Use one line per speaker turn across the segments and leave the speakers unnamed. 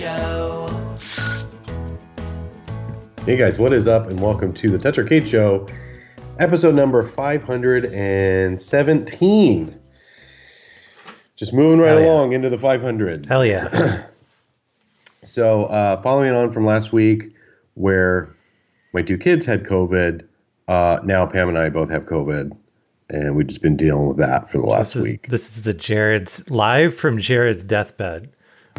Show.
Hey guys, what is up? And welcome to the Touch Arcade Show, episode number 517. Just moving right
Hell yeah.
along into the 500s.
Hell yeah.
So, uh, following on from last week, where my two kids had COVID, uh, now Pam and I both have COVID, and we've just been dealing with that for the last
this is,
week.
This is a Jared's live from Jared's deathbed.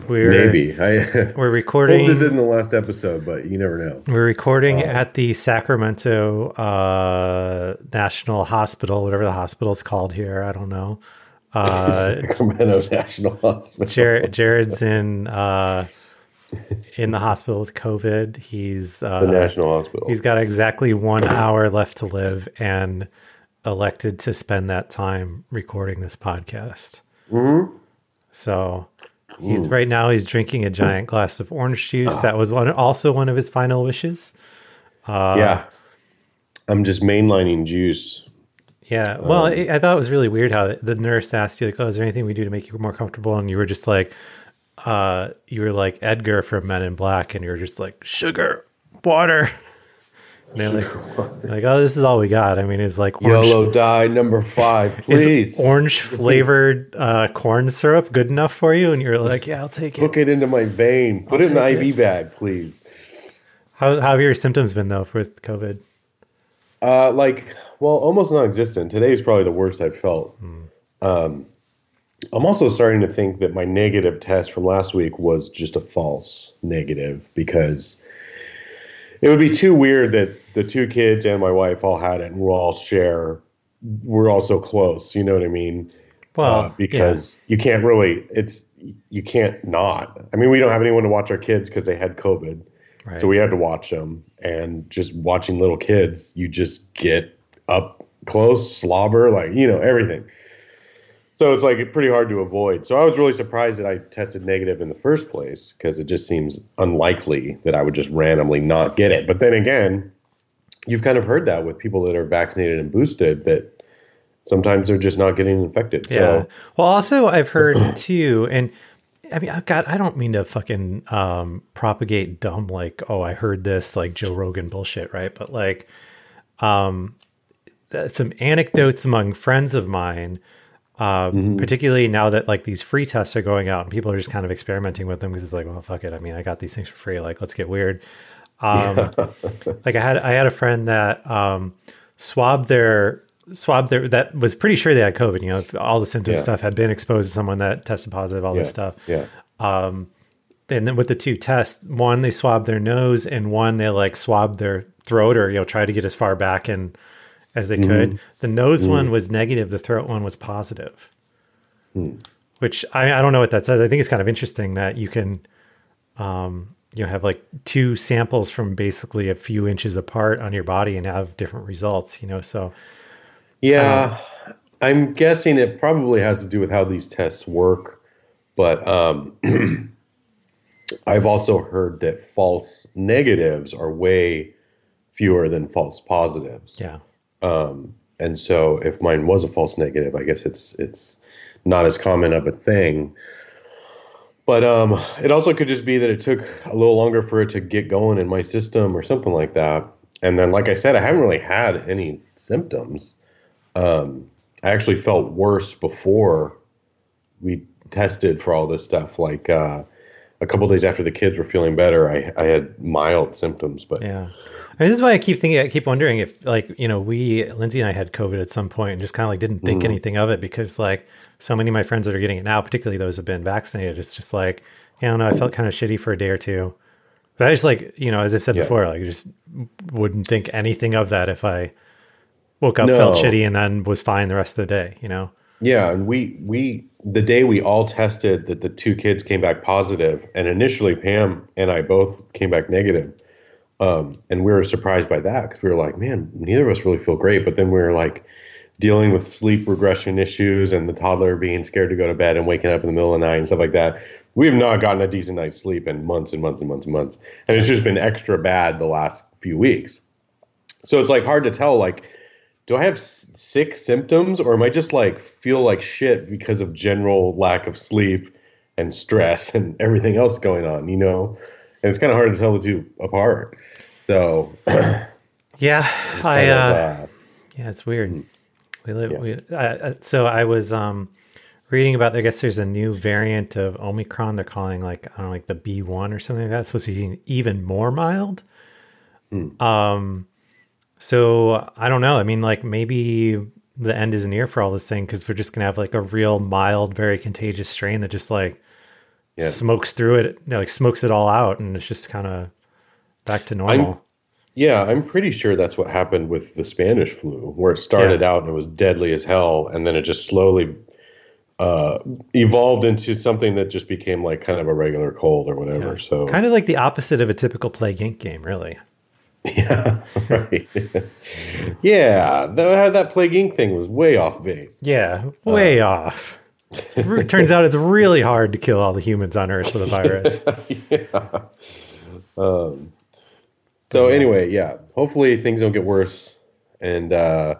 We're
Maybe I
we're recording
this isn't the last episode, but you never know.
we're recording at the Sacramento uh, National Hospital, whatever the hospital's called here. I don't know. Uh,
Sacramento National Hospital.
Jared, Jared's in uh, in the hospital with COVID. He's uh,
the National Hospital.
He's got exactly one hour left to live and elected to spend that time recording this podcast.
Mhm.
So he's right now he's drinking a giant glass of orange juice. That was one also one of his final wishes. Uh,
yeah. I'm just mainlining juice.
Yeah. Well, I, I thought it was really weird how the nurse asked you like, "Oh, is there anything we do to make you more comfortable?" And you were just like, uh, you were like Edgar from Men in Black, and you were just like sugar, water. And they're like, like, oh, this is all we got. I mean, it's like orange,
Yellow dye number five,
is
please.
orange flavored uh, corn syrup good enough for you? And you're like, yeah, I'll take it.
Hook it into my vein. Put it in the IV bag, please.
How, how have your symptoms been though with COVID?
Uh, like, well, almost non-existent. Today is probably the worst I've felt. Um, I'm also starting to think that my negative test from last week was just a false negative because it would be too weird that the two kids and my wife all had it and we'll all share. We're all so close. You know what I mean?
Well,
uh, because you can't really it's you can't not i mean we don't have anyone to watch our kids because they had covid
Right.
so we had to watch them and just watching little kids you just get up close slobber like you know everything so it's like pretty hard to avoid so i was really surprised that i tested negative in the first place because it just seems unlikely that i would just randomly not get it but then again you've kind of heard that with people that are vaccinated and boosted that sometimes they're just not getting infected
Yeah.
so
well, also I've heard too, and I mean, I God, I don't mean to fucking um, propagate dumb like, oh, I heard this like Joe Rogan bullshit, right? But like, um, some anecdotes among friends of mine, uh, particularly now that like these free tests are going out and people are just kind of experimenting with them because it's like, well, fuck it. I mean, I got these things for free. Like, let's get weird. Um, like I had I had a friend that um, swabbed their swabbed their that was pretty sure they had COVID. You know, if all the symptom
Yeah.
stuff had been exposed to someone that tested positive, all
yeah,
this stuff.
yeah
And then with the two tests, one they swabbed their nose, and one they like swabbed their throat, or you know, tried to get as far back and as they could. The nose one was negative. The throat one was positive. Which I, I don't know what that says. I think it's kind of interesting that you can um, you know have like two samples from basically a few inches apart on your body and have different results you know so
Yeah, I'm guessing it probably has to do with how these tests work, but um, I've also heard that false negatives are way fewer than false positives.
yeah
Um, and so, if mine was a false negative, I guess it's it's not as common of a thing. But um, it also could just be that it took a little longer for it to get going in my system or something like that. And then, like I said, I haven't really had any symptoms. Um, I actually felt worse before we tested for all this stuff. Like uh, a couple days after the kids were feeling better, I, I had mild symptoms. But
yeah I mean, this is why i keep thinking i keep wondering if like you know we lindsay and i had covid at some point and just kind of like didn't think mm-hmm. anything of it because like so many of my friends that are getting it now particularly those that have been vaccinated it's just like I don't know i felt kind of shitty for a day or two but i just like you know as i've said
Yeah.
before like I just wouldn't think anything of that if i woke up felt shitty and then was fine the rest of the day you know
Yeah, and we we the day we all tested that the two kids came back positive, and initially Pam and I both came back negative, um, and we were surprised by that because we were like, man, neither of us really feel great. But then we were like dealing with sleep regression issues and the toddler being scared to go to bed and waking up in the middle of the night and stuff like that. We have not gotten a decent night's sleep in months and months and months and months, and it's just been extra bad the last few weeks. So it's like hard to tell, like do I have sick symptoms or am I just like feel like shit because of general lack of sleep and stress and everything else going on, you know? And it's kind of hard to tell the two apart. So,
yeah, I, uh, uh, yeah, it's weird. We live, yeah. we, uh, so I was, um, reading about, I guess there's a new variant of Omicron. They're calling like, I don't know, like the B1 or something like that. It's supposed to be even more mild. Mm. Um, so I don't know. I mean, like maybe the end is near for all this thing because we're just gonna have like a real mild, very contagious strain that just like yeah. smokes through it, you know, like smokes it all out, and it's just kind of back to normal.
I'm, yeah, I'm pretty sure that's what happened with the Spanish flu, where it started yeah. out and it was deadly as hell, and then it just slowly uh, evolved into something that just became like kind of a regular cold or whatever. Yeah. So
kind of like the opposite of a typical Plague Inc. game, really.
Yeah, right. yeah, the, that Plague Inc. thing was way off base.
Yeah, way uh, off. it turns out it's really hard to kill all the humans on Earth with a virus.
yeah. Um, so anyway, yeah. Hopefully things don't get worse, and uh,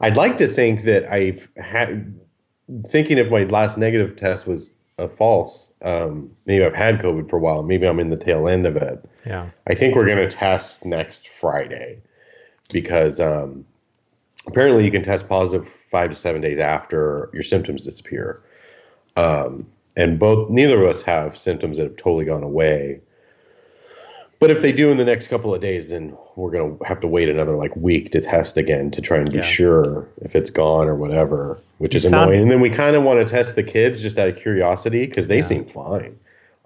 I'd like to think that I've had thinking of my last negative test was a false. Um, maybe I've had COVID for a while. Maybe I'm in the tail end of it.
Yeah.
I think we're going to test next Friday because um, apparently you can test positive five to seven days after your symptoms disappear. Um, and both, neither of us have symptoms that have totally gone away. But if they do in the next couple of days, then we're going to have to wait another like week to test again to try and be yeah. sure if it's gone or whatever, which you is annoying. And then we kind of want to test the kids just out of curiosity because they yeah. seem fine.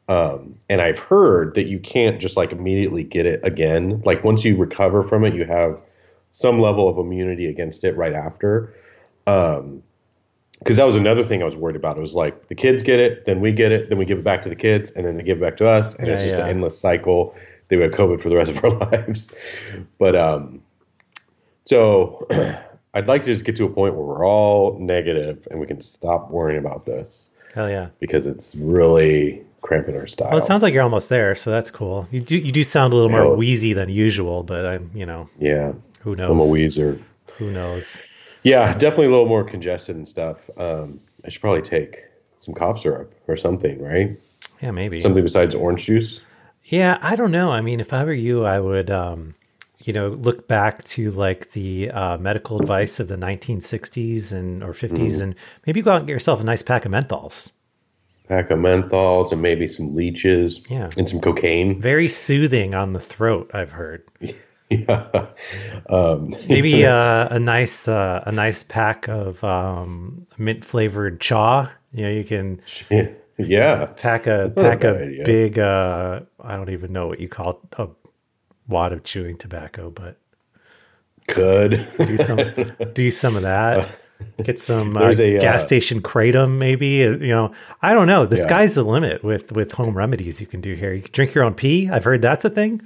Um, and I've heard that you can't just like immediately get it again. Like once you recover from it, you have some level of immunity against it right after. Um, because that was another thing I was worried about. It was like the kids get it, then we get it, then we give it back to the kids, and then they give it back to us, and yeah, it's just yeah. an endless cycle. They would have COVID for the rest of our lives. But um, so I'd like to just get to a point where we're all negative and we can stop worrying about this.
Hell yeah!
Because it's really cramping our style.
Well, it sounds like you're almost there, so that's cool. You do you do sound a little more wheezy than usual, but I'm you know
yeah.
Who knows?
I'm a wheezer.
Who knows?
Yeah, definitely a little more congested and stuff. Um, I should probably take some cough syrup or something, right?
Yeah, maybe
something besides orange juice.
Yeah, I don't know. I mean, if I were you, I would, um, you know, look back to like the uh, medical advice of the 1960s and or 50s, mm. and maybe go out and get yourself a nice pack of menthols
pack of menthols and maybe some leeches
yeah.
and some cocaine.
Very soothing on the throat, I've heard.
yeah. Um,
maybe uh, a nice uh, a nice pack of um, mint flavored chaw. You know, you can
yeah
pack a pack a, a big uh, I don't even know what you call it, a wad of chewing tobacco, but
could
do some do some of that. Get some uh, a, gas uh, station kratom, maybe. Uh, you know, I don't know. The yeah. sky's the limit with with home remedies you can do here. You can drink your own pee. I've heard that's a thing.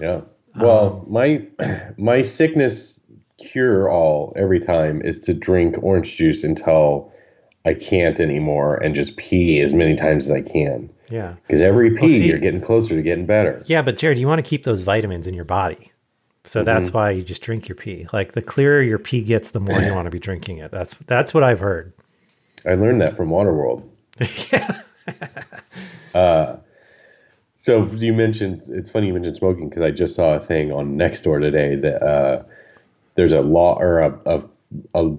Yeah. Well, um, my my sickness cure all every time is to drink orange juice until I can't anymore and just pee as many times as I can.
Yeah.
Because every pee, well, see, you're getting closer to getting better.
Yeah, but Jared, you want to keep those vitamins in your body. So mm-hmm. that's why you just drink your pee. Like the clearer your pee gets, the more you want to be drinking it. That's that's what I've heard.
I learned that from Waterworld. yeah. uh, so you mentioned it's funny you mentioned smoking because I just saw a thing on Nextdoor today that uh, there's a law or a, a, a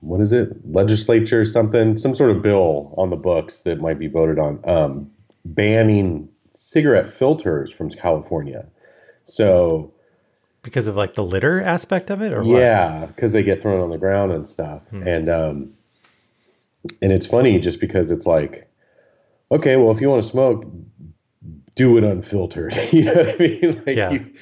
what is it legislature or something some sort of bill on the books that might be voted on um, banning cigarette filters from California. So
because of like the litter aspect of it or
yeah because they get thrown on the ground and stuff hmm. and um and it's funny just because it's like okay well if you want to smoke do it unfiltered you know what i mean like
yeah.
You,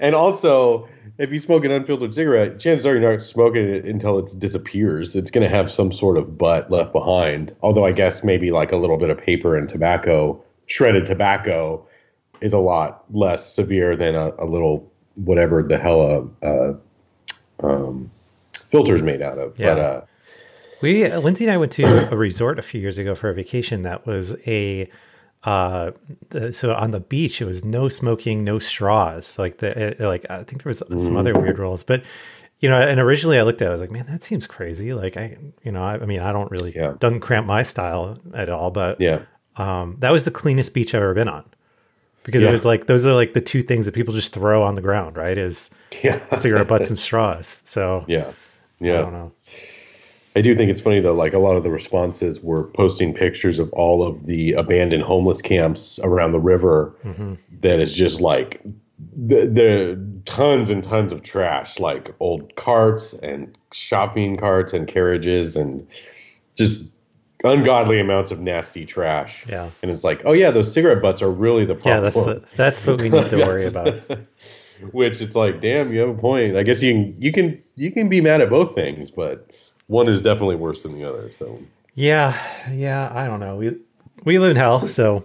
and also if you smoke an unfiltered cigarette, chances are you're not smoking it until it disappears. It's going to have some sort of butt left behind. Although I guess maybe like a little bit of paper and tobacco, shredded tobacco, is a lot less severe than a, a little whatever the hell a, a um, filter is made out of.
Yeah.
But uh,
We Lindsay and I went to a resort a few years ago for a vacation that was a uh the, so on the beach it was no smoking no straws. Like the it, like i think there was some other weird rules but you know and originally i looked at it i was like man that seems crazy. Like i you know i, I mean i don't really
Yeah.
doesn't cramp my style at all but
yeah,
um that was the cleanest beach i've ever been on. Because it was like those are like the two things that people just throw on the ground right? Is
yeah,
cigarette butts and straws. So
yeah, yeah.
I
yeah.
don't know
I do think it's funny though. Like a lot of the responses were posting pictures of all of the abandoned homeless camps around the river. Mm-hmm. that is just like the, the tons and tons of trash, like old carts and shopping carts and carriages and just ungodly amounts of nasty trash.
Yeah.
and it's like, oh yeah, those cigarette butts are really the
yeah
problem.
that's the, that's what we need to worry about
Which it's like, damn, you have a point. I guess you can you can you can be mad at both things, but one is definitely worse than the other. So
Yeah, yeah, I don't know. We we live in hell, so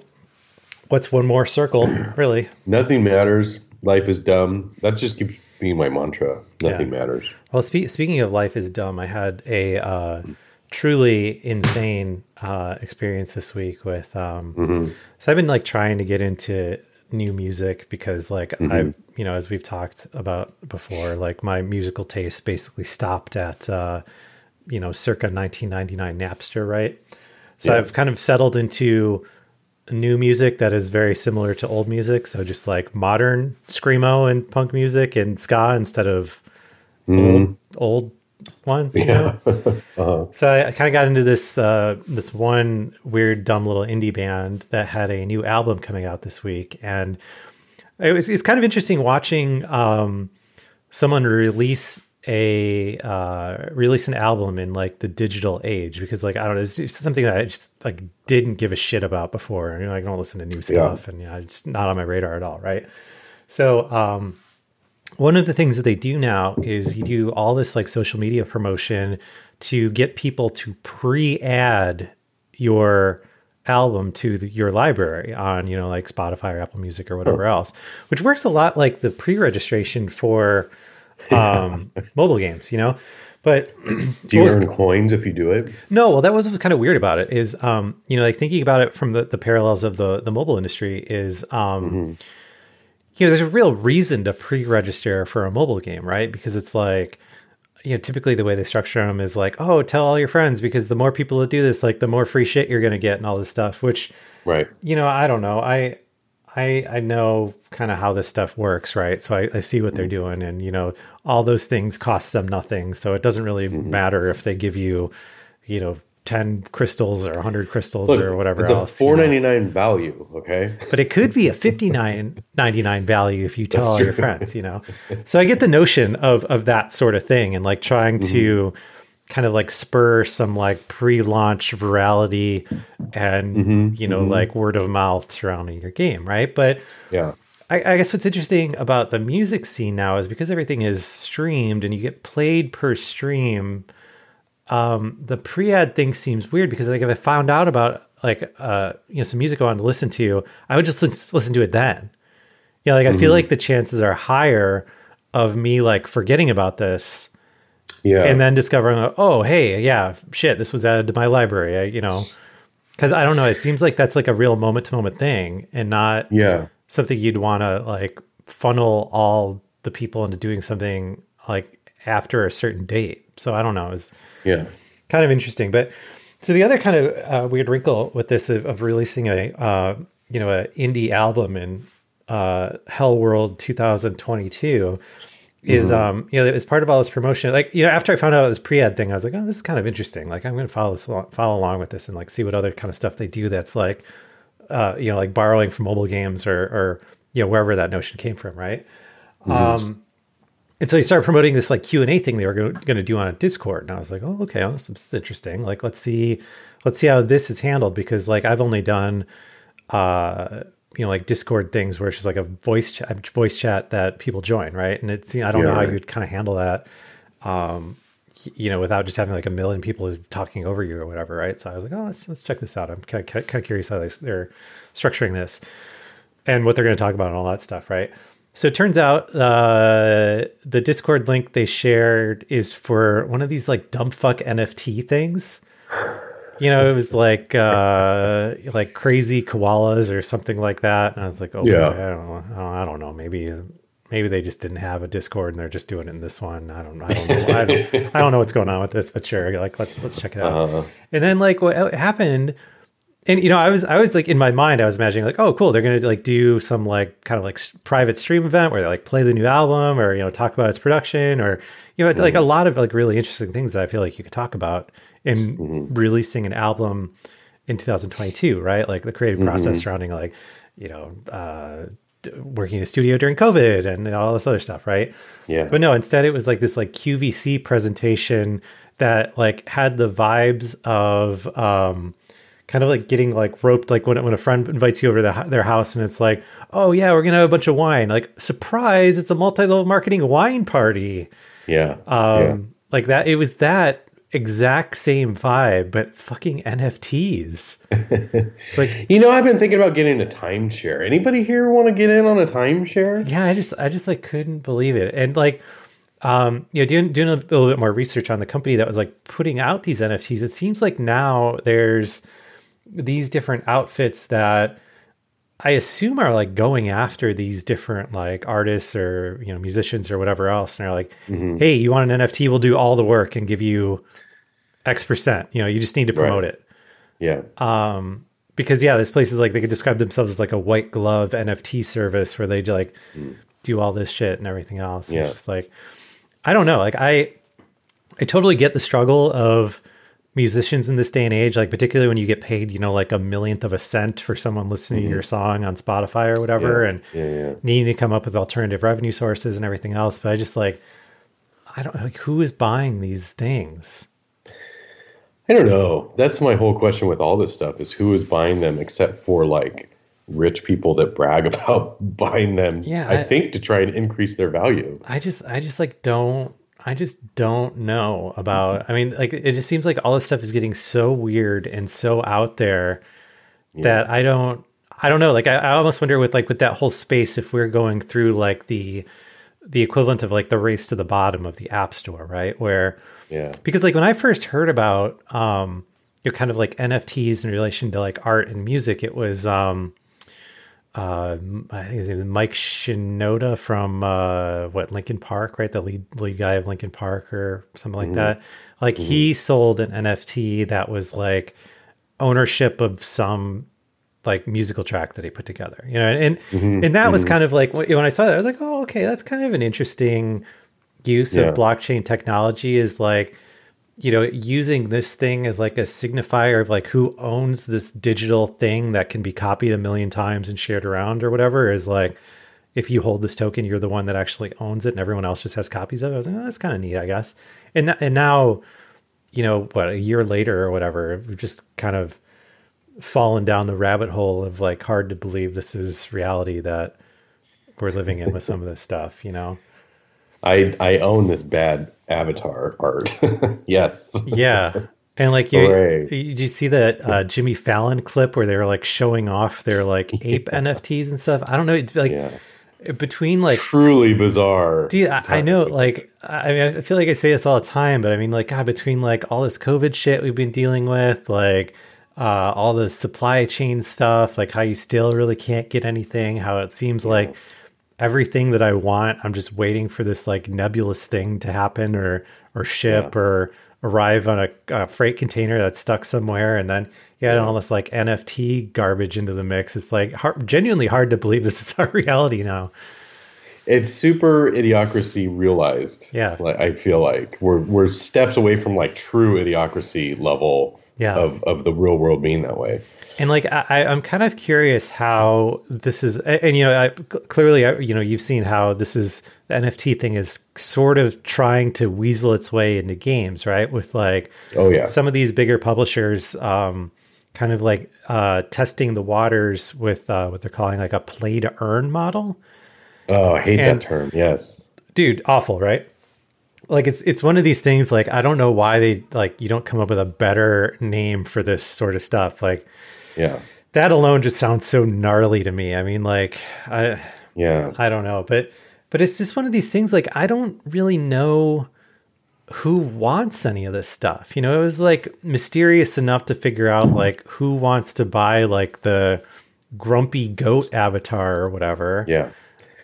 what's one more circle, really?
nothing matters. Life is dumb. That just keeps being my mantra. Nothing
Yeah.
matters.
Well, spe- speaking of life is dumb, I had a uh, truly insane uh, experience this week with. Um, So I've been like trying to get into new music because, like, I, you know, as we've talked about before, like my musical taste basically stopped at, uh, you know, circa 1999 Napster, right? So
Yeah.
I've kind of settled into new music that is very similar to old music. So just like modern screamo and punk music and ska instead of old old ones. You know? So I, I kind of got into this uh, this one weird dumb little indie band that had a new album coming out this week, and it was it's kind of interesting watching um, someone release a uh, release an album in like the digital age because like I don't know it's just something that I just like didn't give a shit about before. You know, I don't listen to new stuff, and you know, it's not on my radar at all, right? So um, one of the things that they do now is you do all this like social media promotion to get people to pre-add your album to the, your library on you know like spotify or apple music or whatever else which works a lot like the pre-registration for um mobile games you know but
Do you
was-
earn coins if you do it?
no, well, that was kind of weird about it is, um, you know, like thinking about it from the, the parallels of the the mobile industry is, um, you know, there's a real reason to pre-register for a mobile game, right? Because it's like, you know, typically the way they structure them is like, oh, tell all your friends because the more people that do this, like the more free shit you're gonna get and all this stuff. Which,
Right.
you know, I don't know, I. I, I know kind of how this stuff works, right? So I, I see what they're mm-hmm. doing, and you know, all those things cost them nothing. So it doesn't really mm-hmm. matter if they give you, you know, ten crystals or hundred crystals
Look,
or whatever
it's
else.
a
you know.
value. Okay.
But it could be a fifty nine ninety nine value if you tell all your friends, you know. So I get the notion of of that sort of thing, and like trying mm-hmm. to kind of like spur some like pre-launch virality and you know like word of mouth surrounding your game, right? But
Yeah.
I, I guess what's interesting about the music scene now is because everything is streamed and you get played per stream. Um, the pre-ad thing seems weird because like if I found out about like uh you know some music I wanted to listen to, I would just listen, listen to it then. Yeah, like I feel like the chances are higher of me like forgetting about this
Yeah.
and then discovering, oh, hey, yeah, shit, this was added to my library. I, you know, because I don't know, it seems like that's like a real moment to moment thing and not
yeah.
something you'd want to like funnel all the people into doing something like after a certain date. So I don't know. It's
Yeah.
kind of interesting. But so the other kind of uh, weird wrinkle with this of, of releasing a uh, you know a indie album in uh, Hell World 2022 is um you know as part of all this promotion. Like you know after I found out this pre-ad thing I was like oh this is kind of interesting. Like I'm going to follow this along, follow along with this and like see what other kind of stuff they do that's like uh you know like borrowing from mobile games or or you know wherever that notion came from right? Um and so he started promoting this like q&a thing they were going to do on a discord and i was like oh okay well, this is interesting. Like let's see let's see how this is handled because like i've only done uh you know like Discord things where it's just like a voice chat, voice chat that people join, right? And it's you know, I don't know how you'd kind of handle that, um, you know, without just having like a million people talking over you or whatever, right? So I was like, oh, let's let's check this out. I'm kind of, kind of curious how they, they're structuring this and what they're going to talk about and all that stuff, right? So it turns out uh, the Discord link they shared is for one of these like dumb fuck NFT things. You know, it was like uh, like crazy koalas or something like that, and I was like, okay,
Yeah.
I don't know, I don't, know, maybe maybe they just didn't have a Discord and they're just doing it in this one. I don't, I don't know, I don't, I don't know what's going on with this, but sure, like let's let's check it out.
Uh,
And then like what happened, and you know, I was I was like in my mind, I was imagining like, oh, cool, they're gonna like do some like kind of like s- private stream event where they like play the new album or you know talk about its production or you know like a lot of like really interesting things that I feel like you could talk about in releasing an album in 2022, right? Like the creative process surrounding like you know uh, working in a studio during COVID and all this other stuff, right?
yeah.
But no, instead it was like this like QVC presentation that like had the vibes of um kind of like getting like roped like when when a friend invites you over to the, their house and it's like, "Oh yeah, we're going to have a bunch of wine." Like, surprise, it's a multi-level marketing wine party.
yeah.
Um
yeah.
like that it was that exact same vibe but fucking NFTs. it's like
You know, I've been thinking about getting a timeshare. Anybody here want to get in on a timeshare?
yeah i just i just like couldn't believe it and like um you know doing doing a little bit more research on the company that was like putting out these nfts it seems like now there's these different outfits that i assume are like going after these different like artists or you know musicians or whatever else and they're like hey you want an nft we'll do all the work and give you x percent you know you just need to promote
Right.
it
Yeah.
um because yeah this place is like they could describe themselves as like a white glove nft service where they like do all this shit and everything else
Yeah.
it's just like i don't know like i i totally get the struggle of musicians in this day and age like particularly when you get paid you know like a millionth of a cent for someone listening to your song on spotify or whatever
Yeah.
and
Yeah, yeah.
needing to come up with alternative revenue sources and everything else but i just like i don't like who is buying these things
I don't know. That's my whole question with all this stuff is who is buying them except for like rich people that brag about buying them.
Yeah,
I,
I-
think to try and increase their value.
I just I just like don't I just don't know about I mean like it just seems like all this stuff is getting so weird and so out there that I don't I don't know like I, I almost wonder with like with that whole space if we're going through like the the equivalent of like the race to the bottom of the app store right where
Yeah.
because like when I first heard about um you know kind of like NFTs in relation to like art and music it was um uh I think his name is Mike Shinoda from uh what Linkin Park right? The lead lead guy of Linkin Park or something like that. Like he sold an NFT that was like ownership of some like musical track that he put together you know? And and that was kind of like when I saw that I was like oh okay that's kind of an interesting use
Yeah.
of blockchain technology is like you know using this thing as like a signifier of like who owns this digital thing that can be copied a million times and shared around or whatever is like if you hold this token you're the one that actually owns it and everyone else just has copies of it. I was like oh, that's kind of neat i guess. And th- and now you know what a year later or whatever we've just kind of fallen down the rabbit hole of like hard to believe this is reality that we're living in with some of this stuff you know
I I own this bad avatar art. yes.
Yeah. And like you,
Hooray.
did you see that uh, Jimmy Fallon clip where they were like showing off their like ape NFTs and stuff? I don't know, it's like
Yeah.
between like,
Truly bizarre.
dude, I, I know, like, I mean, I feel like I say this all the time, but I mean, like, God, between like all this COVID shit we've been dealing with, like, uh, all the supply chain stuff, like how you still really can't get anything, how it seems like everything that I want, I'm just waiting for this like nebulous thing to happen or or ship
Yeah.
or arrive on a, a freight container that's stuck somewhere, and then you add all this like NFT garbage into the mix. It's like hard, genuinely hard to believe this is our reality now.
It's super idiocracy realized.
Yeah.
Like I feel like we're we're steps away from like true idiocracy level
Yeah.
of, of the real world being that way.
And like I, I'm kind of curious how this is, and, and, you know, I, clearly, I, you know, you've seen how this is the NFT thing is sort of trying to weasel its way into games, right? With like
Oh yeah.
some of these bigger publishers, um, kind of like uh, testing the waters with uh, what they're calling like a play to earn model.
Oh, I hate
And-
that term. Yes.
Dude, awful, right? Like it's it's one of these things like I don't know why they like you don't come up with a better name for this sort of stuff. Like
Yeah.
that alone just sounds so gnarly to me. I mean, like I
Yeah.
I don't know, but but it's just one of these things like I don't really know who wants any of this stuff. You know, it was like mysterious enough to figure out like who wants to buy like the grumpy goat avatar or whatever.
Yeah.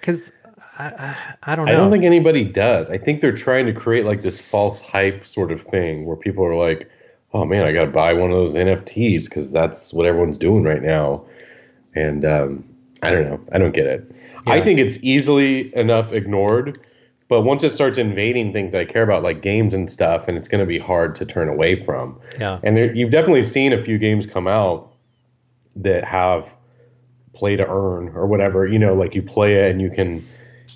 Cuz I, I I don't know.
I don't think anybody does. I think they're trying to create like this false hype sort of thing where people are like, "Oh man, I got to buy one of those NFTs because that's what everyone's doing right now." And um, I don't know. I don't get it. I think it's easily enough ignored, but once it starts invading things I care about, like games and stuff, and it's going to be hard to turn away from.
yeah.
And there, you've definitely seen a few games come out that have play to earn or whatever. You know, like you play it and you can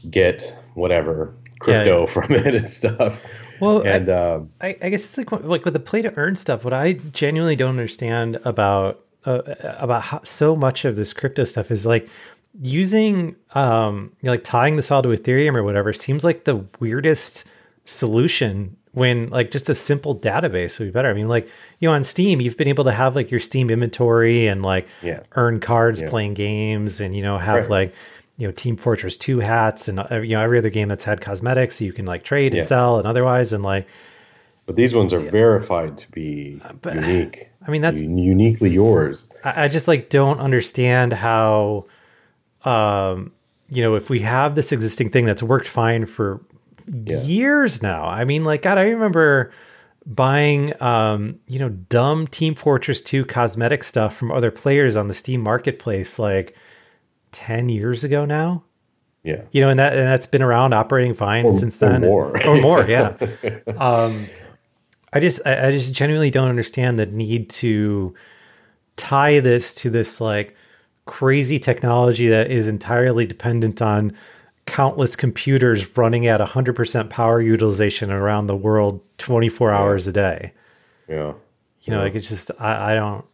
get whatever crypto
yeah.
from it and stuff.
Well, I-
And um,
I, I guess it's like like with the play to earn stuff. What I genuinely don't understand about uh, about how, so much of this crypto stuff is like using um you know, like tying this all to Ethereum or whatever seems like the weirdest solution when like just a simple database would be better. I mean, like you know, on Steam, you've been able to have like your Steam inventory and like
Yeah.
earn cards
Yeah.
playing games, and you know have
Right.
like you know Team Fortress Two hats and uh, you know every other game that's had cosmetics so you can like trade and sell and otherwise and like
but these ones are verified to be
Uh, but-
unique.
I mean that's
Un- uniquely yours.
I, I just like don't understand how um you know if we have this existing thing that's worked fine for
Yeah.
years now i mean like god i remember buying um you know dumb team fortress 2 cosmetic stuff from other players on the steam marketplace like 10 years ago now.
Yeah.
you know and that and that's been around operating fine
Or-
since
or
then.
more.
or more yeah. Um i just I, I just genuinely don't understand the need to tie this to this like crazy technology that is entirely dependent on countless computers running at 100% power utilization around the world 24 hours a day.
Yeah.
you know like it's just i, I don't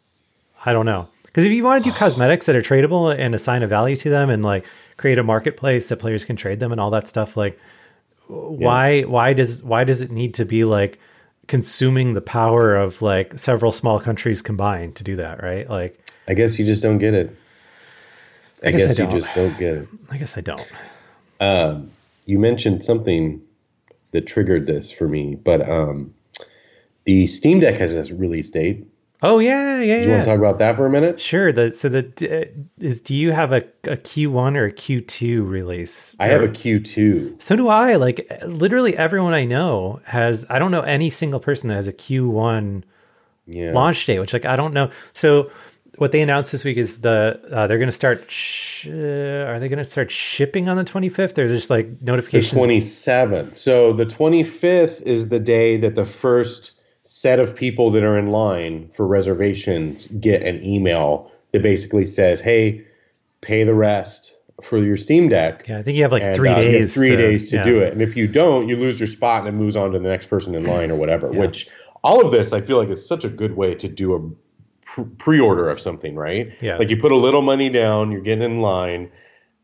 i don't know because if you want to do cosmetics that are tradable and assign a value to them and like create a marketplace that players can trade them and all that stuff like why why does why does it need to be like consuming the power of like several small countries combined to do that right like
I guess you just don't get it. I,
guess I
guess, you
don't.
just don't get it.
i guess i don't
Um, you mentioned something that triggered this for me, but um, the Steam Deck has a release date.
Oh yeah yeah
Do you
yeah
want to talk about that for a minute?
sure the so the uh, is do you have a, a q1 or a q2 release
I have a Q2.
So do I. Like literally everyone I know has. I don't know any single person that has a Q1
Yeah.
launch date. Which like I don't know. So what they announced this week is the uh, they're going to start. Sh- are they going to start shipping on the 25th? Or just like notifications.
the 27th. So the 25th is the day that the first set of people that are in line for reservations get an email that basically says, "Hey, pay the rest for your Steam Deck."
yeah, I think you have like
and,
three
uh,
days.
three
to-
days to
yeah.
do it. And if you don't, you lose your spot and it moves on to the next person in line or whatever. Which all of this, I feel like, is such a good way to do a pre-order of something, right?
Yeah.
Like you put a little money down, you're getting in line,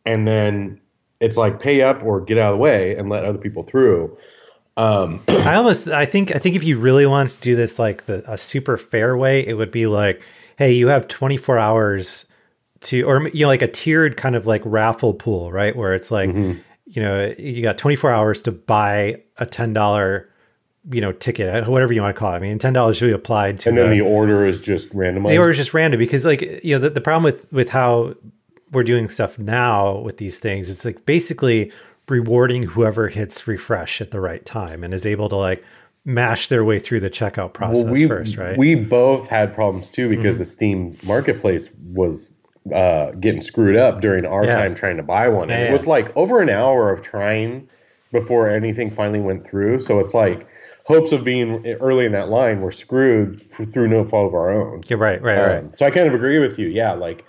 and then it's like pay up or get out of the way and let other people through. Um,
I almost I think I think if you really wanted to do this like the a super fair way, it would be like, hey, you have 24 hours to or you know like a tiered kind of like raffle pool, right? Where it's like,
Mm-hmm.
you know, you got 24 hours to buy a $10 you know ticket, whatever you want to call it. I mean, $10 should be applied to
and then
the,
the order is just randomized.
the order is just random because like you know the, the problem with with how we're doing stuff now with these things it's like basically rewarding whoever hits refresh at the right time and is able to like mash their way through the checkout process
Well, we,
first right Mm-hmm.
We both had problems too because the Steam marketplace was uh, getting screwed up during our
Yeah.
time trying to buy one. And
Yeah,
it
yeah.
was like over an hour of trying before anything finally went through. So it's like hopes of being early in that line were screwed through no fault of our own.
you're right right right
Um, so I kind of agree with you. Yeah, like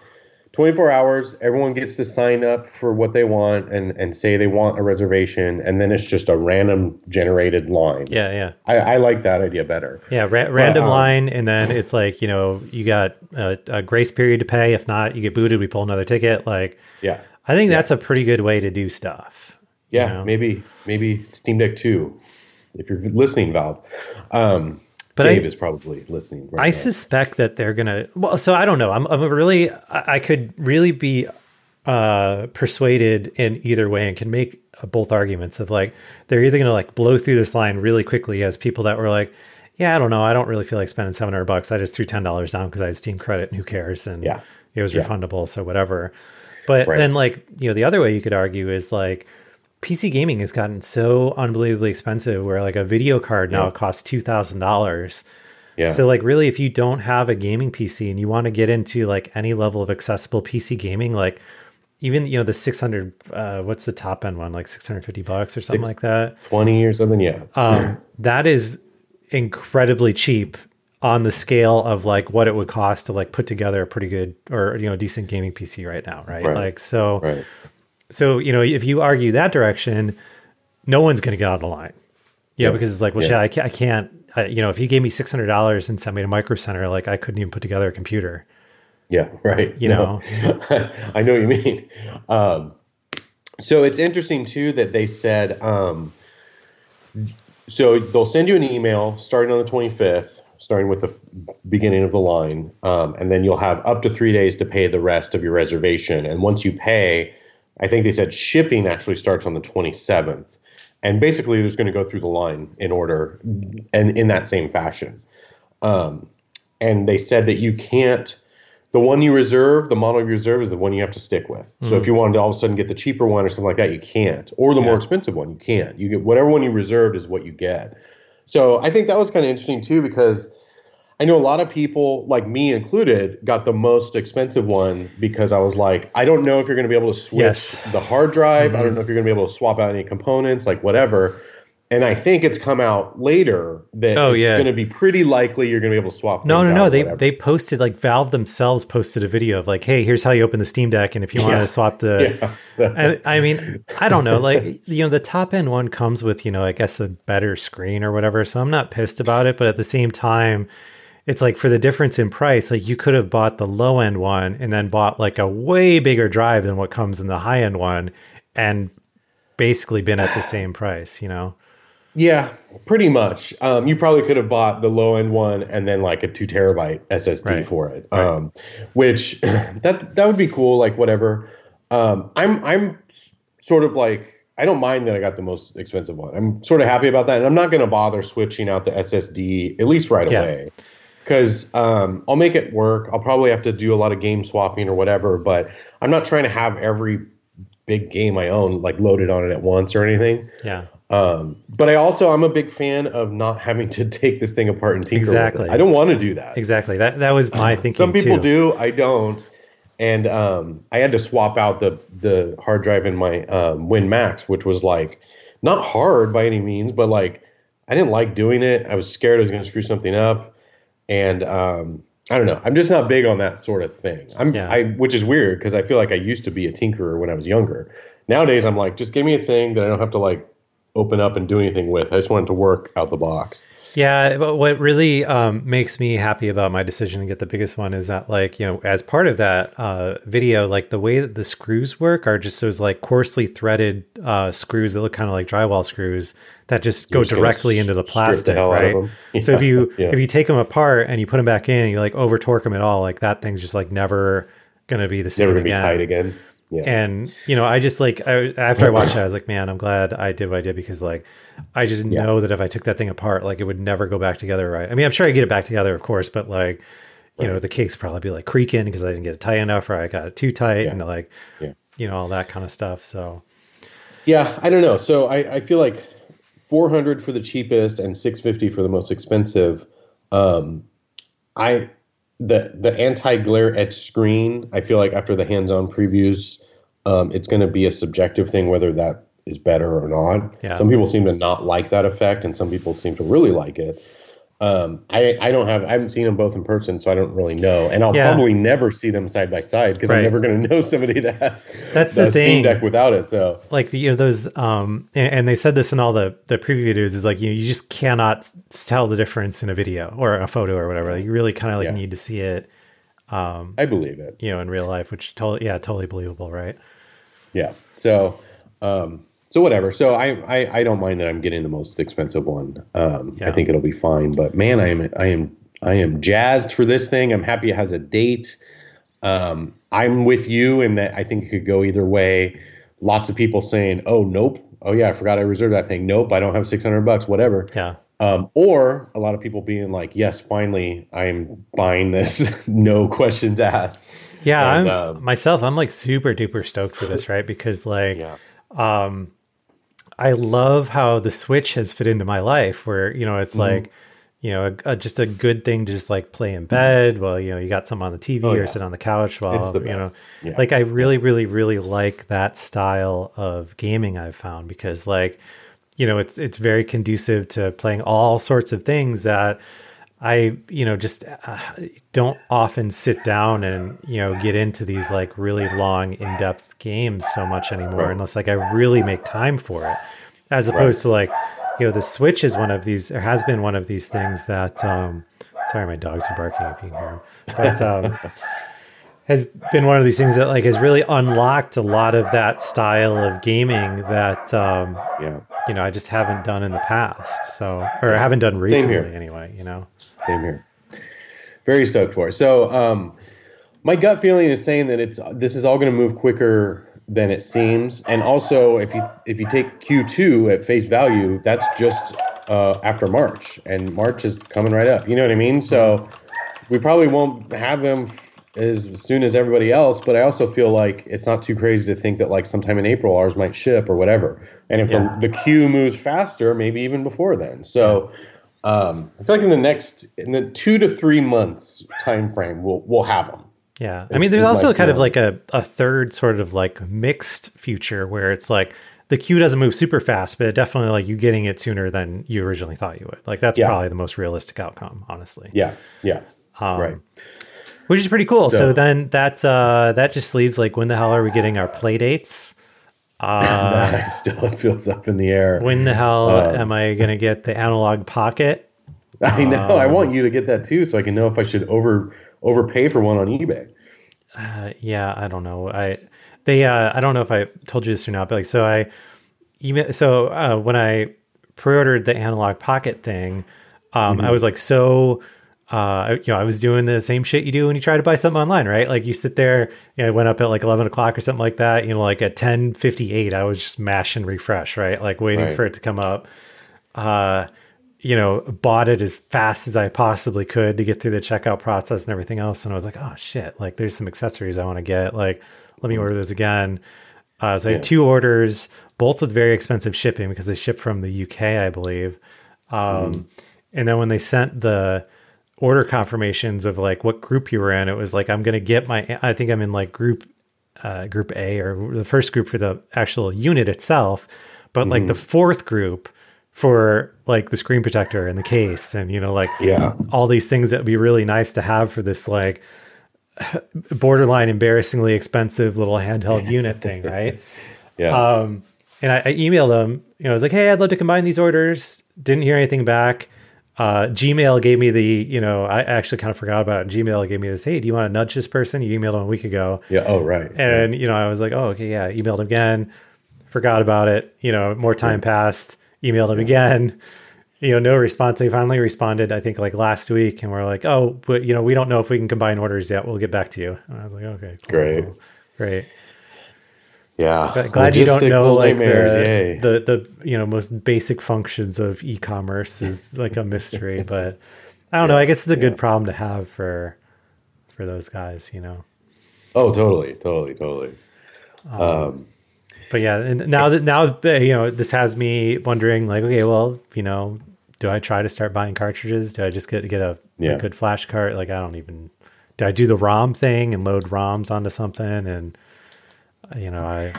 24 hours, everyone gets to sign up for what they want and, and say they want a reservation, and then it's just a random generated line.
Yeah, yeah.
I, I like that idea better.
Yeah, ra- random
um,
line, and then it's like you know you got a, a grace period to pay. If not, you get booted. We pull another ticket. Like,
Yeah.
I think that's a pretty good way to do stuff. you
Yeah,
know?
maybe maybe Steam Deck 2, if you're listening, Valve. Um,
But
Gabe
I-
is probably listening. Right
I
now.
suspect that they're gonna. Well, so I don't know. I'm, I'm really. I, I could really be uh, persuaded in either way, and can make both arguments of like they're either gonna like blow through this line really quickly as people that were like, yeah, I don't know, I don't really feel like spending seven hundred bucks. I just threw ten dollars down because I had Steam credit, and who cares? And
Yeah.
it was
Yeah.
refundable, so whatever. But
Right.
then, like you know, the other way you could argue is like. PC gaming has gotten so unbelievably expensive where like a video card now
Yeah.
costs two thousand dollars.
yeah.
So like really if you don't have a gaming PC and you want to get into like any level of accessible PC gaming like even you know the 600 uh what's the top end one like 650 bucks or something
Six-
like that
20 or something, yeah.
um that is incredibly cheap on the scale of like what it would cost to like put together a pretty good or you know decent gaming PC right now right,
Right.
like so
right.
So you know if you argue that direction no one's going to get on the line yeah, because it's like well
Yeah.
shit, I can't, I you know if you gave me $600 and sent me to micro center like i couldn't even put together a computer
Yeah, right.
You
No. I know what you mean. Um, so it's interesting too that they said um, so they'll send you an email starting on the 25th, starting with the beginning of the line, um, and then you'll have up to three days to pay the rest of your reservation. And once you pay, I think they said shipping actually starts on the 27th. And basically, you're just going to go through the line in order and in that same fashion. Um, and they said that you can't the one you reserve, the model you reserve is the one you have to stick with. So if you wanted to all of a sudden get the cheaper one or something like that, you can't. Or the more expensive one, you can't. You get whatever one you reserved is what you get. So I think that was kind of interesting too because I know a lot of people, like me included, got the most expensive one because I was like, I don't know if you're going to be able to switch
Yes.
the hard drive. I don't mm-hmm. know if you're going to be able to swap out any components, like whatever. And I think it's come out later that
Oh,
it's
yeah.
going to be pretty likely you're going to be able to swap.
no no no they
whatever.
they posted like valve themselves posted a video of like hey here's how you open the steam deck and if you want
Yeah.
to swap the
Yeah.
and I mean, I don't know. Like, you know, the top end one comes with, you know, I guess a better screen or whatever. So I'm not pissed about it. But at the same time, it's like for the difference in price, like you could have bought the low end one and then bought like a way bigger drive than what comes in the high end one and basically been at the same price, you know?
Yeah, pretty much. Um, you probably could have bought the low end one and then like a two terabyte SSD
Right.
for it, um, which that that would be cool. Like whatever. Um, I'm I'm sort of like I don't mind that I got the most expensive one. I'm sort of happy about that, and I'm not going to bother switching out the SSD at least right
Yeah.
away because um, I'll make it work. I'll probably have to do a lot of game swapping or whatever, but I'm not trying to have every big game I own like loaded on it at once or anything.
Yeah.
Um, but I also I'm a big fan of not having to take this thing apart and tinker
Exactly.
with it. I don't want to do that.
Exactly. That that was my thinking.
Some people
too.
do, I don't. And um, I had to swap out the the hard drive in my um, Win Max, which was like not hard by any means, but like I didn't like doing it. I was scared I was going to screw something up, and um, I don't know. I'm just not big on that sort of thing. I'm,
Yeah.
I, which is weird because I feel like I used to be a tinkerer when I was younger. Nowadays, I'm like, just give me a thing that I don't have to like open up and do anything with. I just want it to work out the box.
Yeah, what really um, makes me happy about my decision to get the biggest one is that, like, you know, as part of that uh, video, like the way that the screws work are just those like coarsely threaded uh, screws that look kind of like drywall screws that just go
just
directly into the
the
plastic,
of
right?
them.
So if you
Yeah.
if you take them apart and you put them back in, and you like over torque them at all, like that thing's just like never gonna be the same
Never gonna be
again.
tight again. Yeah.
And you know, I just like I, after I watched it, I was like, man, I'm glad I did what I did because like I just
Yeah.
know that if I took that thing apart, like it would never go back together right. I mean, I'm sure I get it back together, of course, but like you know, the case probably be like creaking because I didn't get it tight enough or I got it too tight
Yeah.
and like
Yeah.
you know all that kind of stuff. So
Yeah, I don't know. So I, I feel like 400 for the cheapest and 650 for the most expensive. Um, I the the anti glare etch screen. I feel like after the hands-on previews, um, it's going to be a subjective thing whether that is better or not.
Yeah.
Some people seem to not like that effect, and some people seem to really like it. Um, I I don't have I haven't seen them both in person, so I don't really know, and I'll
Yeah.
probably never see them side by side because
Right.
I'm never going to know somebody that has
That's the
the
thing.
Deck without it. So
like you know those um and, and they said this in all the the preview videos is like you you just cannot tell the difference in a video or a photo or whatever like you really kind of like
Yeah.
need to see it Um,
I believe it.
you know in real life which totally yeah totally believable right
Yeah. So, um, so whatever. So I, I, I don't mind that I'm getting the most expensive one. Um,
Yeah.
I think it'll be fine. But man, I am, I am, I am jazzed for this thing. I'm happy it has a date. Um, I'm with you in that I think it could go either way. Lots of people saying, "Oh, nope. Oh yeah, I forgot I reserved that thing. Nope, I don't have 600 bucks. Whatever."
yeah
Um, or a lot of people being like, "Yes, finally, I am buying this. no questions asked."
yeah
And,
i'm
um,
myself i'm like super duper stoked for this right because like
Yeah.
I love how the Switch has fit into my life where, you know, it's
Mm-hmm.
like, you know, a, a, just a good thing to just like play in bed while, you know, you got something on the TV
Oh,
or
yeah.
sit on the couch while,
the
you know.
Yeah.
like I really, really, really like that style of gaming I've found because like, you know, it's, it's very conducive to playing all sorts of things that I, you know, just uh, don't often sit down and, you know, get into these like really long, in depth games so much anymore,
Right.
unless like I really make time for it. As opposed to like, you know, the Switch is one of these, or has been one of these things that, um, sorry, my dogs are barking if you can hear them, but, um, has been one of these things that like has really unlocked a lot of that style of gaming that, um,
Yeah.
you know, I just haven't done in the past. So, or I haven't done recently anyway, you know?
Same here. Very stoked for it. So, um, my gut feeling is saying that it's this is all going to move quicker than it seems, and also if you if you take Q2 at face value, that's just uh, after March, and March is coming right up. You know what I mean? So, we probably won't have them as soon as everybody else, but I also feel like it's not too crazy to think that like sometime in April ours might ship or whatever. And if
Yeah.
the, the queue moves faster, maybe even before then. So um, I feel like in the next in the two to three months time frame, we'll we'll have them.
Yeah. I mean, there's also kind of like a, a third sort of like mixed future where it's like the queue doesn't move super fast, but it definitely like you getting it sooner than you originally thought you would. Like that's
Yeah.
probably the most realistic outcome, honestly.
Yeah, yeah,
Um,
right.
Which is pretty cool. So
So-
then that uh that just leaves like when the hell are we getting our Playdates?
that still feels up in the air.
When the hell
Uh,
am I gonna get the Analogue Pocket?
I know. I
um,
want you to get that too, so I can know if I should over overpay for one on eBay.
Uh, yeah, I don't know. I they uh I don't know if I told you this or not, but like so I email so uh when I pre-ordered the Analogue Pocket thing, um I was like so uh you know I was doing the same shit you do when you try to buy something online, right? Like you sit there, you know, it went up at like eleven o'clock or something like that. You know, like at ten fifty eight, I was just mashing refresh, right? Like waiting
Right.
for it to come up. Uh you know, bought it as fast as I possibly could to get through the checkout process and everything else. And I was like, oh shit, like there's some accessories I want to get. Like, let me order those again. Uh, so I had two orders, both with very expensive shipping because they ship from the UK, I believe. Um, And then when they sent the order confirmations of like what group you were in, it was like, I'm going to get my, I think I'm in like group, uh, group A or the first group for the actual unit itself. But like the fourth group for like the screen protector and the case and, you know, like
Yeah.
all these things that would be really nice to have for this like borderline embarrassingly expensive little handheld unit thing, right?
Yeah.
Um, and I, I emailed them. You know, I was like, "Hey, I'd love to combine these orders." Didn't hear anything back. Uh, Gmail gave me the, you know, I actually kind of forgot about it. Gmail gave me this. Hey, do you want to nudge this person? You emailed them a week ago,
yeah. Oh, right.
and you know, I was like, "Oh, okay, yeah." Emailed him again, forgot about it. You know, more time passed. Emailed him again. You know, no response. They finally responded. I think like last week, and we're like, "Oh, but you know, we don't know if we can combine orders yet. We'll get back to you." And I was like, "Okay, cool,
Great.
cool, great."
yeah.
Glad- glad you don't know like the, the the you know most basic functions of e-commerce is like a mystery but i don't know i guess it's a good problem to have for for those guys you know
oh, totally, totally, totally. Um,
but yeah and now that now uh, you know this has me wondering like okay well you know do i try to start buying cartridges do i just get get a,
Yeah.
a good flash cart like i don't even do i do the rom thing and load roms onto something and you know i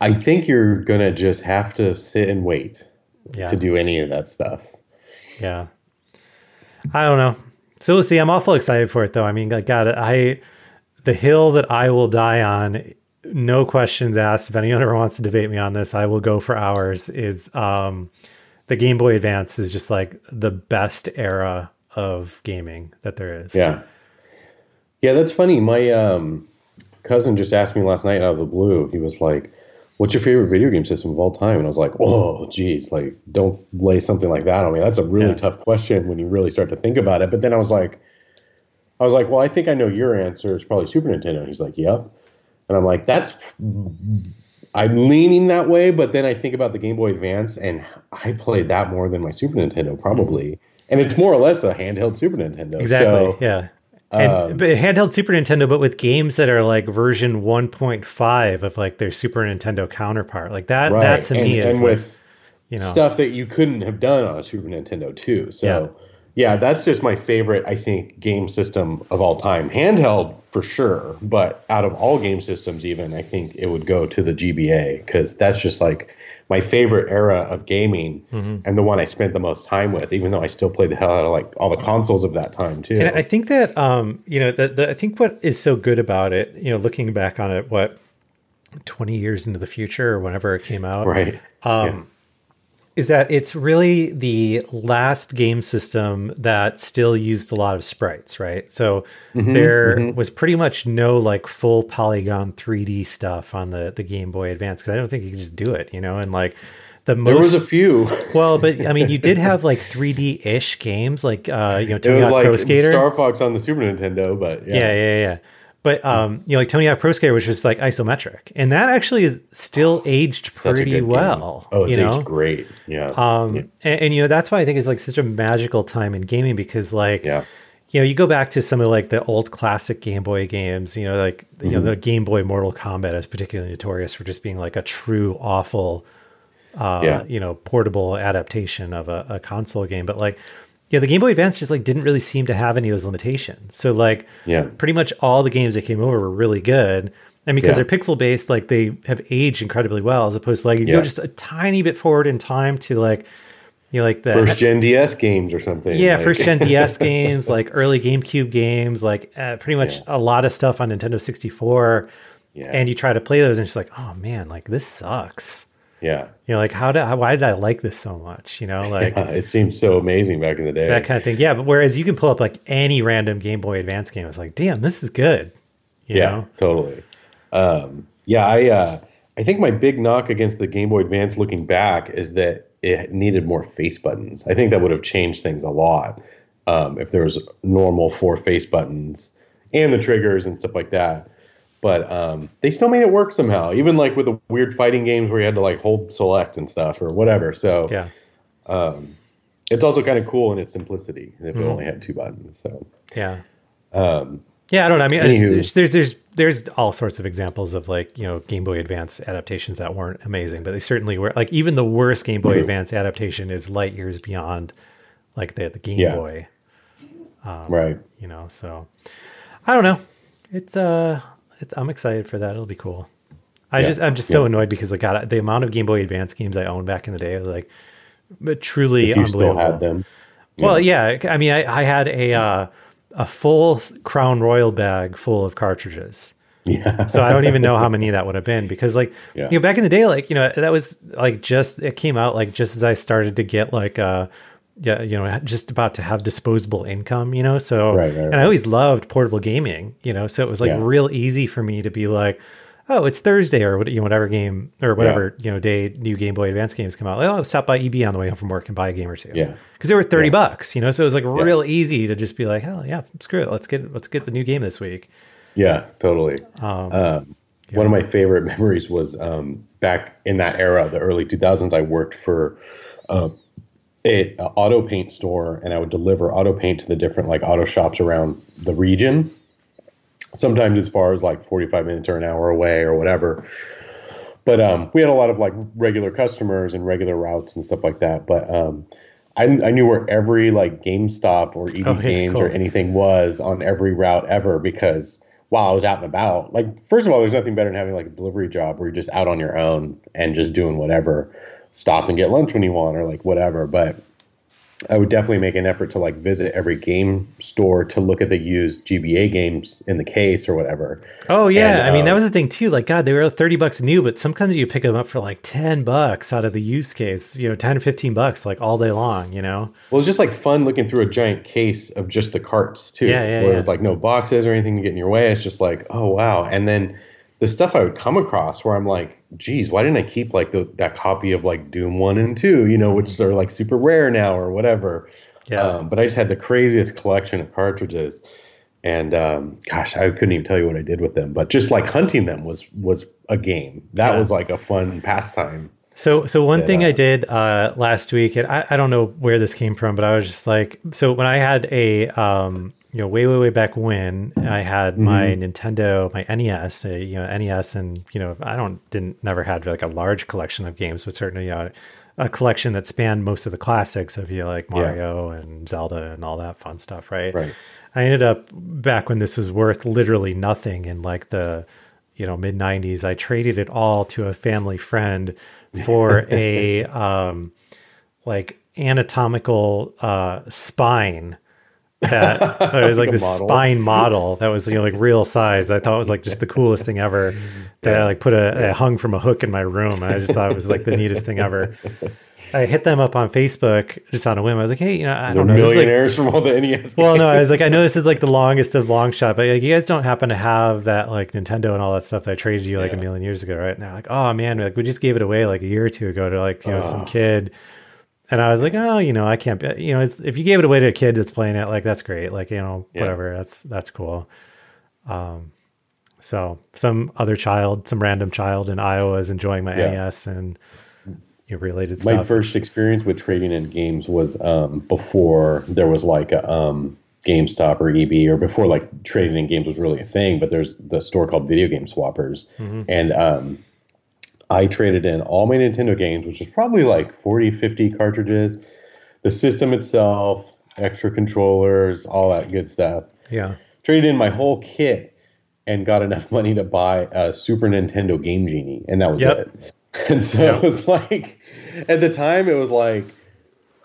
I think you're gonna just have to sit and wait
yeah
to do any of that stuff.
Yeah. I don't know. So we'll see. I'm awful excited for it though. I mean, I got it. I the hill that I will die on, no questions asked. If anyone ever wants to debate me on this, I will go for hours. Is um the Game Boy Advance is just like the best era of gaming that there is.
Yeah. Yeah, that's funny. My um, cousin just asked me last night out of the blue. He was like, "What's your favorite video game system of all time?" And I was like, "Oh, geez, like don't lay something like that on me. That's a really
Yeah.
tough question when you really start to think about it." But then I was like, I was like, "Well, I think I know your answer. It's probably Super Nintendo." He's like, "Yep," and I'm like, "That's." I'm leaning that way, but then I think about the Game Boy Advance, and I played that more than my Super Nintendo, probably. And it's more or less a handheld Super Nintendo.
Exactly.
So,
yeah. And
um,
but handheld Super Nintendo, but with games that are like version 1.5 of like their Super Nintendo counterpart, like that.
right.
That to
and,
me is
and
like,
with
you know
stuff that you couldn't have done on a Super Nintendo too. So yeah. That's just my favorite, I think, game system of all time. Handheld for sure, but out of all game systems, even I think it would go to the GBA because that's just like my favorite era of gaming
Mm-hmm.
and the one I spent the most time with. Even though I still played the hell out of like all the consoles of that time too.
And I think that um, you know, the I think what is so good about it, you know, looking back on it, what twenty years into the future or whenever it came out,
right.
um, is that it's really the last game system that still used a lot of sprites, right? So
Mm-hmm,
there was pretty much no like full polygon 3D stuff on the the Game Boy Advance because I don't think you could just do it, you know, and like the most
there was a few.
well, but I mean, you did have like 3D ish games, like uh, you know, Tony
like
Pro Skater.
Star Fox on the Super Nintendo, but yeah.
Yeah, yeah, yeah. But um, you know, like Tony Hawk Pro Skater, which was like isometric, and that actually is still aged
Such
pretty
good game.
well.
Oh, it's
you know?
aged great. Yeah.
Um,
yeah.
and, and you know that's why I think it's like such a magical time in gaming because like
yeah.
you know you go back to some of like the old classic Game Boy games, you know, like you
Mm-hmm.
know the Game Boy Mortal Kombat is particularly notorious for just being like a true awful, uh,
Yeah.
you know, portable adaptation of a, a console game. But like, yeah, the Game Boy Advance just like didn't really seem to have any of those limitations. So like,
Yeah.
pretty much all the games that came over were really good. And because
Yeah.
they're pixel based, like they have aged incredibly well, as opposed to like you
Yeah.
go just a tiny bit forward in time to like, you know, like the
First gen DS games or something.
yeah,
like-
first gen DS games, like early GameCube games, like uh, pretty much
Yeah.
a lot of stuff on Nintendo 64.
Yeah.
And you try to play those, and it's like, oh man, like this sucks.
Yeah.
You know, like how did how, why did I like this so much? You know, like
Uh, it seems so amazing back in the day.
that kind of thing. Yeah, but whereas you can pull up like any random Game Boy Advance game, it's like, damn, this is good. You
yeah,
know?
totally. Um, yeah, I uh, I think my big knock against the Game Boy Advance, looking back, is that it needed more face buttons. I think that would have changed things a lot um, if there was normal four face buttons and the triggers and stuff like that. But um, they still made it work somehow, even like with the weird fighting games where you had to like hold select and stuff or whatever. So
Yeah.
it's also kind of cool in its simplicity if
Mm-hmm.
it only had two buttons. So
Yeah.
um,
Yeah, I don't know. I mean,
Anywho.
there's, there's there's there's all sorts of examples of like you know Game Boy Advance adaptations that weren't amazing, but they certainly were. Like even the worst Game Boy
Mhm.
Advance adaptation is light years beyond like the the Game
Yeah.
Boy.
right.
You know, so I don't know. It's uh, I'm excited for that. It'll be cool. I
Yeah.
just I'm just so
Yeah.
annoyed because like God, the amount of Game Boy Advance games I owned back in the day was like, but truly unbelievable.
still had them.
Well, yeah. I mean, I, I had a uh, a full Crown Royal bag full of cartridges.
Yeah.
So I don't even know how many that would have been because, like,
Yeah.
you know, back in the day, like, you know, that was like just it came out like just as I started to get like uh yeah, you know, just about to have disposable income, you know. So
Right, right,
and. I always loved portable gaming, you know. So it was like
Yeah.
real easy for me to be like, oh, it's Thursday or what- you know whatever game or whatever you know day new Game Boy Advance games come out. Like, oh, I'll stop by EB on the way home from work and buy a game or two.
Yeah.
because they were thirty
Yeah.
bucks, you know. So it was like real easy to just be like, hell yeah, screw it, let's get let's get the new game this week.
Yeah, totally.
Um,
Um, One of my favorite memories was um, back in that era, the early 2000s. I worked for uh, a, a auto paint store, and I would deliver auto paint to the different like auto shops around the region. Sometimes as far as like 45 minutes or an hour away or whatever. But um, we had a lot of like regular customers and regular routes and stuff like that. But um, I, I knew where every like GameStop or EB
Oh, yeah,
Games or anything was on every route ever because while I was out and about, like first of all, there's nothing better than having like a delivery job where you're just out on your own and just doing whatever, stop and get lunch when you want or like whatever. But I would definitely make an effort to like visit every game store to look at the used GBA games in the case or whatever.
Oh yeah,
And,
I mean that
um,
was the thing too. Like God, they were thirty bucks new, but sometimes you pick them up for like ten bucks out of the use case. You know, ten or fifteen bucks like all day long. You know.
Well, it's just like fun looking through a giant case of just the carts too,
Yeah, yeah,
where
yeah.
it's like no boxes or anything to get in your way. It's just like, oh wow. And then the stuff I would come across where I'm like, geez, why didn't I keep like the, that copy of like Doom one and two, you know, which are like super rare now or whatever.
Yeah.
Um, but I just had the craziest collection of cartridges, and um, gosh, I couldn't even tell you what I did with them. But just like hunting them was was a game. That
Yeah.
was like a fun pastime.
So, so one
that,
thing I
uh,
did uh, last week, and I, I don't know where this came from, but I was just like, so when I had a, um, you know, way, way, way back when I had my Nintendo, my NES, uh, you know, NES, and you know, I don't didn't never had like a large collection of games, but certainly, you know, a collection that spanned most of the classics of you know, like Mario and Zelda and all that fun stuff, right?
Right.
I ended up back when this was worth literally nothing in like the you know mid 90s I traded it all to a family friend for a um like anatomical uh spine that it was like
Like
this
model.
spine model that was you know like real size. I thought it was like just the coolest thing ever. That I like put a, hung from a hook in my room, I just thought it was like the neatest thing ever. I hit them up on Facebook just on a whim. I was like, hey, you know, I
They're
don't know. this is, like,
millionaires from all the NES.
well, no, I was like, I know this is like the longest of long shot, but like, you guys don't happen to have that like Nintendo and all that stuff that I traded you like a million years ago, right? And they're like, oh man, like we just gave it away like a year or two ago to like you know some
Oh.
kid, and I was like, oh, you know, I can't, be, you know, it's, if you gave it away to a kid that's playing it, like that's great, like you know,
Yeah.
whatever, that's that's cool. Um, so some other child, some random child in Iowa is enjoying my
Yeah.
NES and you know, related stuff.
my first experience with trading in games was um, before there was like a um, GameStop or EB, or before like trading in games was really a thing. But there's the store called Video Game Swappers, and um, I traded in all my Nintendo games, which is probably like 40, 50 cartridges, the system itself, extra controllers, all that good stuff.
yeah.
Traded in my whole kit and got enough money to buy a Super Nintendo Game Genie, and that was
Yep.
it. And so
Yep.
it was like, at the time, it was like,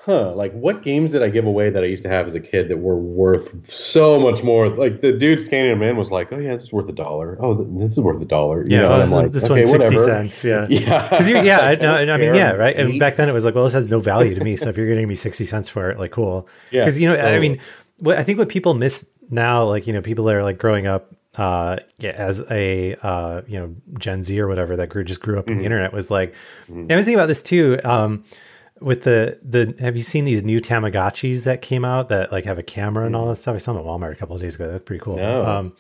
huh, like what games did I give away that I used to have as a kid that were worth so much more? Like the dude scanning them in was like, oh yeah, this is worth a dollar. Oh, this is worth a dollar. You
Yeah,
know,
oh, this,
like,
this
okay,
one's sixty
whatever.
cents. Yeah,
Yeah,
because you're yeah, I, no, I mean yeah, right. And back then it was like, well, this has no value to me. So if you're getting me sixty cents for it, like cool.
Yeah,
because you know, I mean, what I think what people miss now, like you know, people that are like growing up uh yeah, as a uh you know Gen Z or whatever that grew just grew up in
Mm-hmm.
the internet was like. And I was thinking about this too. Um, with the the have you seen these new Tamagotchis that came out that like have a camera and all that stuff? I saw them at Walmart a couple of days ago. That's pretty cool.
No.
Um,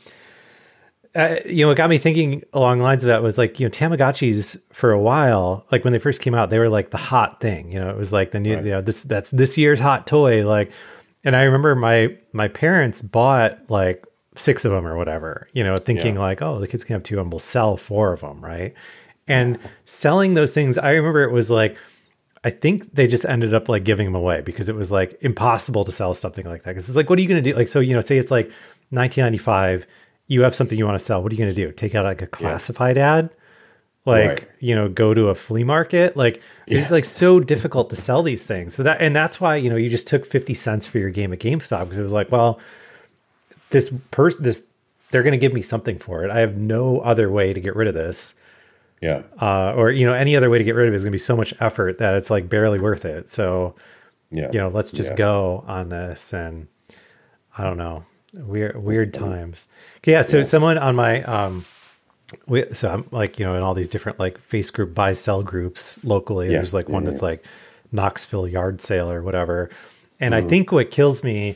uh, you know, it got me thinking along the lines of that was like, you know, Tamagotchis for a while, like when they first came out, they were like the hot thing. You know, it was like the new,
Right.
you know, this that's this year's hot toy. Like, and I remember my my parents bought like six of them or whatever. You know, thinking
Yeah.
like, oh, the kids can have two, and we'll sell four of them, right? And selling those things, I remember it was like. I think they just ended up like giving them away because it was like impossible to sell something like that. Because it's like, what are you going to do? Like, so you know, say it's like 1995, you have something you want to sell. What are you going to do? Take out like a classified ad? Like,
Right.
you know, go to a flea market? Like, it's like so difficult to sell these things. So that, and that's why you know you just took 50 cents for your game at GameStop because it was like, well, this person, this they're going to give me something for it. I have no other way to get rid of this
yeah,
uh, or you know any other way to get rid of it is going to be so much effort that it's like barely worth it. So
yeah.
you know, let's just
Yeah.
go on this, and I don't know, weird weird times. Okay, yeah. So someone on my um, we, so I'm like you know in all these different like face group buy sell groups locally.
Yeah.
There's like one
Yeah,
that's
yeah.
like Knoxville yard sale or whatever, and
Mm-hmm.
I think what kills me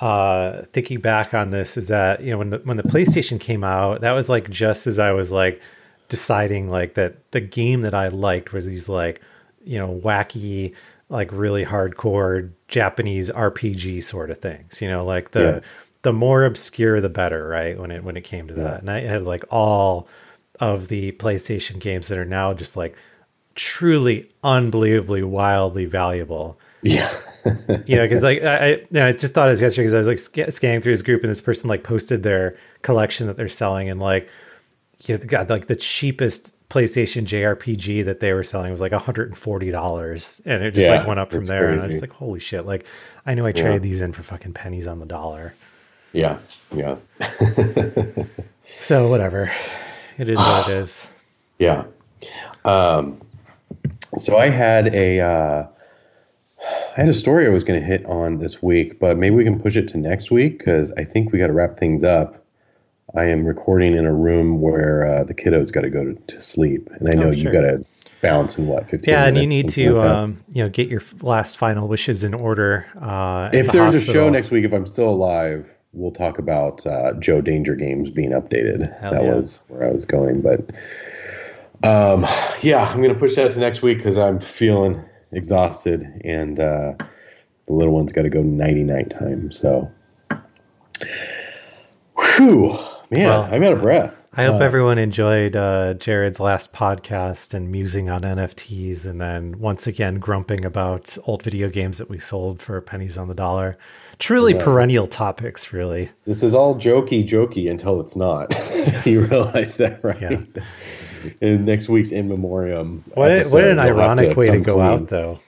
uh thinking back on this is that you know when the when the PlayStation came out that was like just as I was like deciding like that the game that I liked was these like you know wacky like really hardcore Japanese RPG sort of things you know like the
Yeah.
the more obscure the better right when it when it came to that and I had like all of the PlayStation games that are now just like truly unbelievably wildly valuable
yeah.
you know, because like I, I, you know, I just thought it was yesterday because I was like sc- scanning through his group and this person like posted their collection that they're selling and like, you know, got like the cheapest PlayStation JRPG that they were selling was like $140 and it just
Yeah,
like went up from there and I was like holy shit like I knew I traded these in for fucking pennies on the dollar.
Yeah, yeah,
So whatever. It is what it is.
yeah. Um, so I had a uh, I had a story I was going to hit on this week, but maybe we can push it to next week because I think we got to wrap things up. I am recording in a room where uh, the kiddos got to go to, to sleep, and I know you
sure.
got to bounce in what fifteen.
Yeah, and you need to
like
um, you know get your last final wishes in order. Uh,
if
the
there's a show next week, if I'm still alive, we'll talk about uh, Joe Danger Games being updated.
Hell
that
yeah.
was where I was going, but um, yeah, I'm gonna push that to next week because I'm feeling exhausted, and uh, the little one's got to go nighty night time. So, whew, man,
Well,
I'm out of breath.
I hope
Uh,
everyone enjoyed uh, Jared's last podcast and musing on NFTs, and then once again grumping about old video games that we sold for pennies on the dollar. Truly
Yeah.
perennial topics, really.
This is all jokey, jokey until it's not. you realize that, right?
Yeah.
In next week's in memoriam.
What,
episode,
what an
we'll
ironic way to go
clean.
out, though.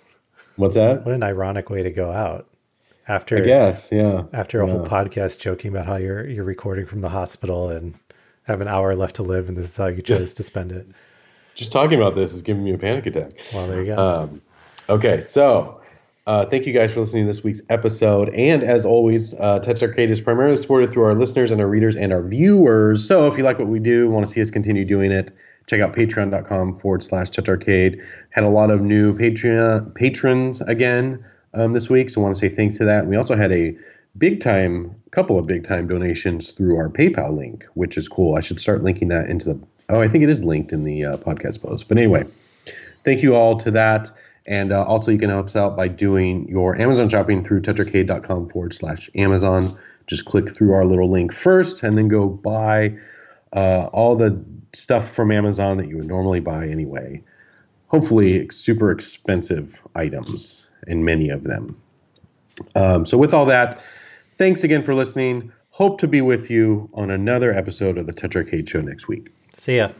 What's that?
What an ironic way to go out after
I guess, yeah.
after a whole podcast joking about how you're you're recording from the hospital and have an hour left to live, and this is how you chose to spend it.
Just talking about this is giving me a panic attack.
Well, there you go.
Um, okay, so uh, thank you guys for listening to this week's episode. And as always, uh, Touch Arcade is primarily supported through our listeners and our readers and our viewers. So if you like what we do, want to see us continue doing it, check out patreon.com forward slash Touch Arcade. Had a lot of new Patreon patrons again um, this week, so I want to say thanks to that. We also had a big time, couple of big time donations through our PayPal link, which is cool. I should start linking that into the. Oh, I think it is linked in the uh, podcast post. But anyway, thank you all to that. And uh, also, you can help us out by doing your Amazon shopping through toucharcade.com forward slash Amazon. Just click through our little link first and then go buy uh, all the stuff from Amazon that you would normally buy anyway. Hopefully, super expensive items, and many of them. Um, so, with all that, thanks again for listening. Hope to be with you on another episode of the Touch Arcade Show next week.
See ya.